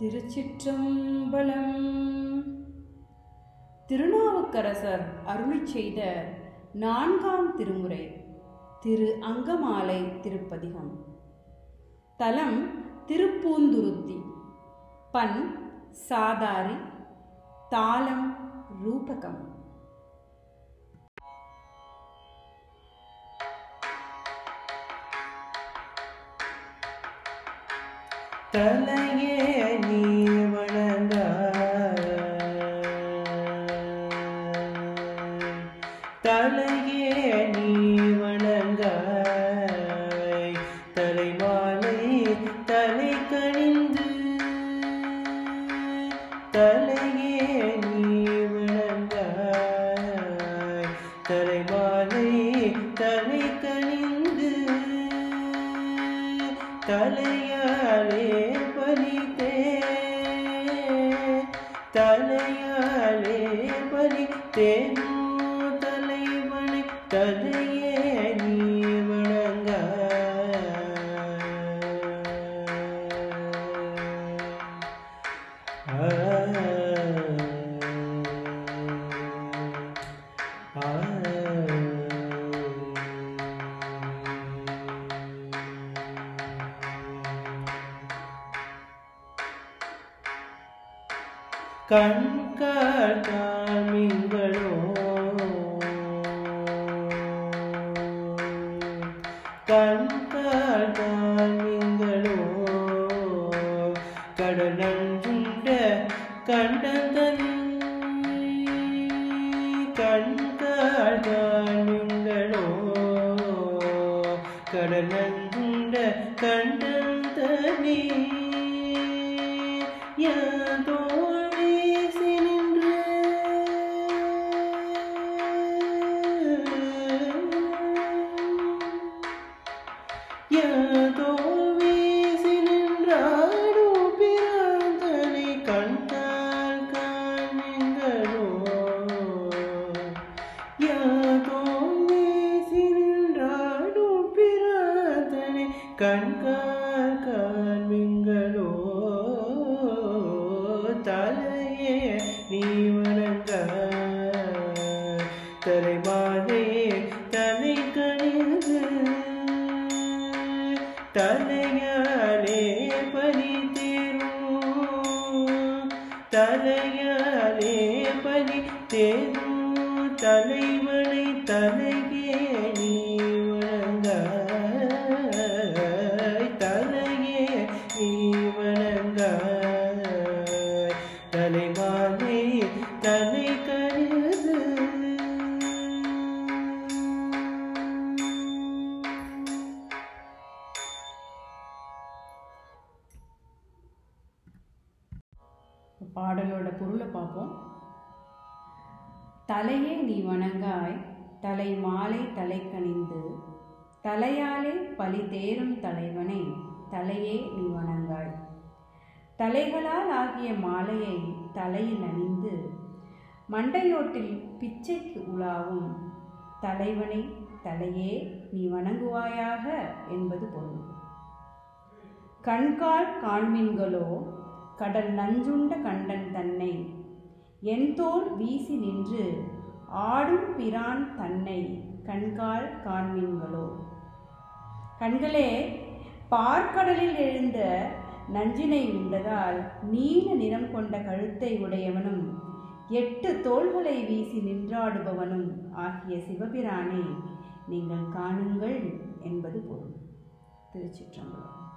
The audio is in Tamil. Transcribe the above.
திருச்சிற்றம்பலம். திருநாவுக்கரசர் அருளி செய்த நான்காம் திருமுறை திரு அங்கமாலை திருப்பதிகம். தலம் திருப்பூந்துருத்தி பண் சாதாரி தாளம் ரூபகம். தலையே தலையே நீ வணங்க. தலைமாலை தலை கணிந்து தலையே நீ வணங்க. தலைமாலை தலை கணிந்து தலையாலே பலித்தே. தலையாலே பலித்தேன். കൺകാഴ്മിങ്കളോ കൺകാഴ്മിങ്കളോ കടനഞ്ചുണ്ട കണ്ടതൻ കൺകാഴ്മിങ്കളോ കടനഞ്ചുണ്ട കണ്ടതനീ യാതോ கண்கார் கண்கால் தலையே நீ வணங்க. தலைமாதே தலை கணிந்து தலையாலே பலி தேரும். தலையாலே பலி தேரும். தலைவனை தலையே தலைமாலை தலை கருது பாடலோட பொருளை பார்ப்போம். தலையே நீ வணங்காய் தலை மாலை தலை கணிந்து தலையாலே பலி தேரும் தலைவனை தலையே நீ வணங்காய். தலைகளால் ஆகிய மாலையை தலையில் அணிந்து மண்டையோட்டில் பிச்சைக்கு உலாவும். தலைவனை தலையே நீ வணங்குவாயாக என்பது பொருள். கண்கால் காண்மின்களோ கடல் நஞ்சுண்ட கண்டன் தன்னை என் தோல் வீசி நின்று ஆடும் பிரான் தன்னை கண்கால் காண்மின்களோ. கண்களே பார்க்கடலில் எழுந்த நஞ்சினை உண்டதால் நீல நிறம் கொண்ட கழுத்தை உடையவனும் எட்டு தோள்களை வீசி நின்றாடுபவனும் ஆகிய சிவபிரானை நீங்கள் காணுங்கள் என்பது பொருள். திருச்சிற்றம்பலம்.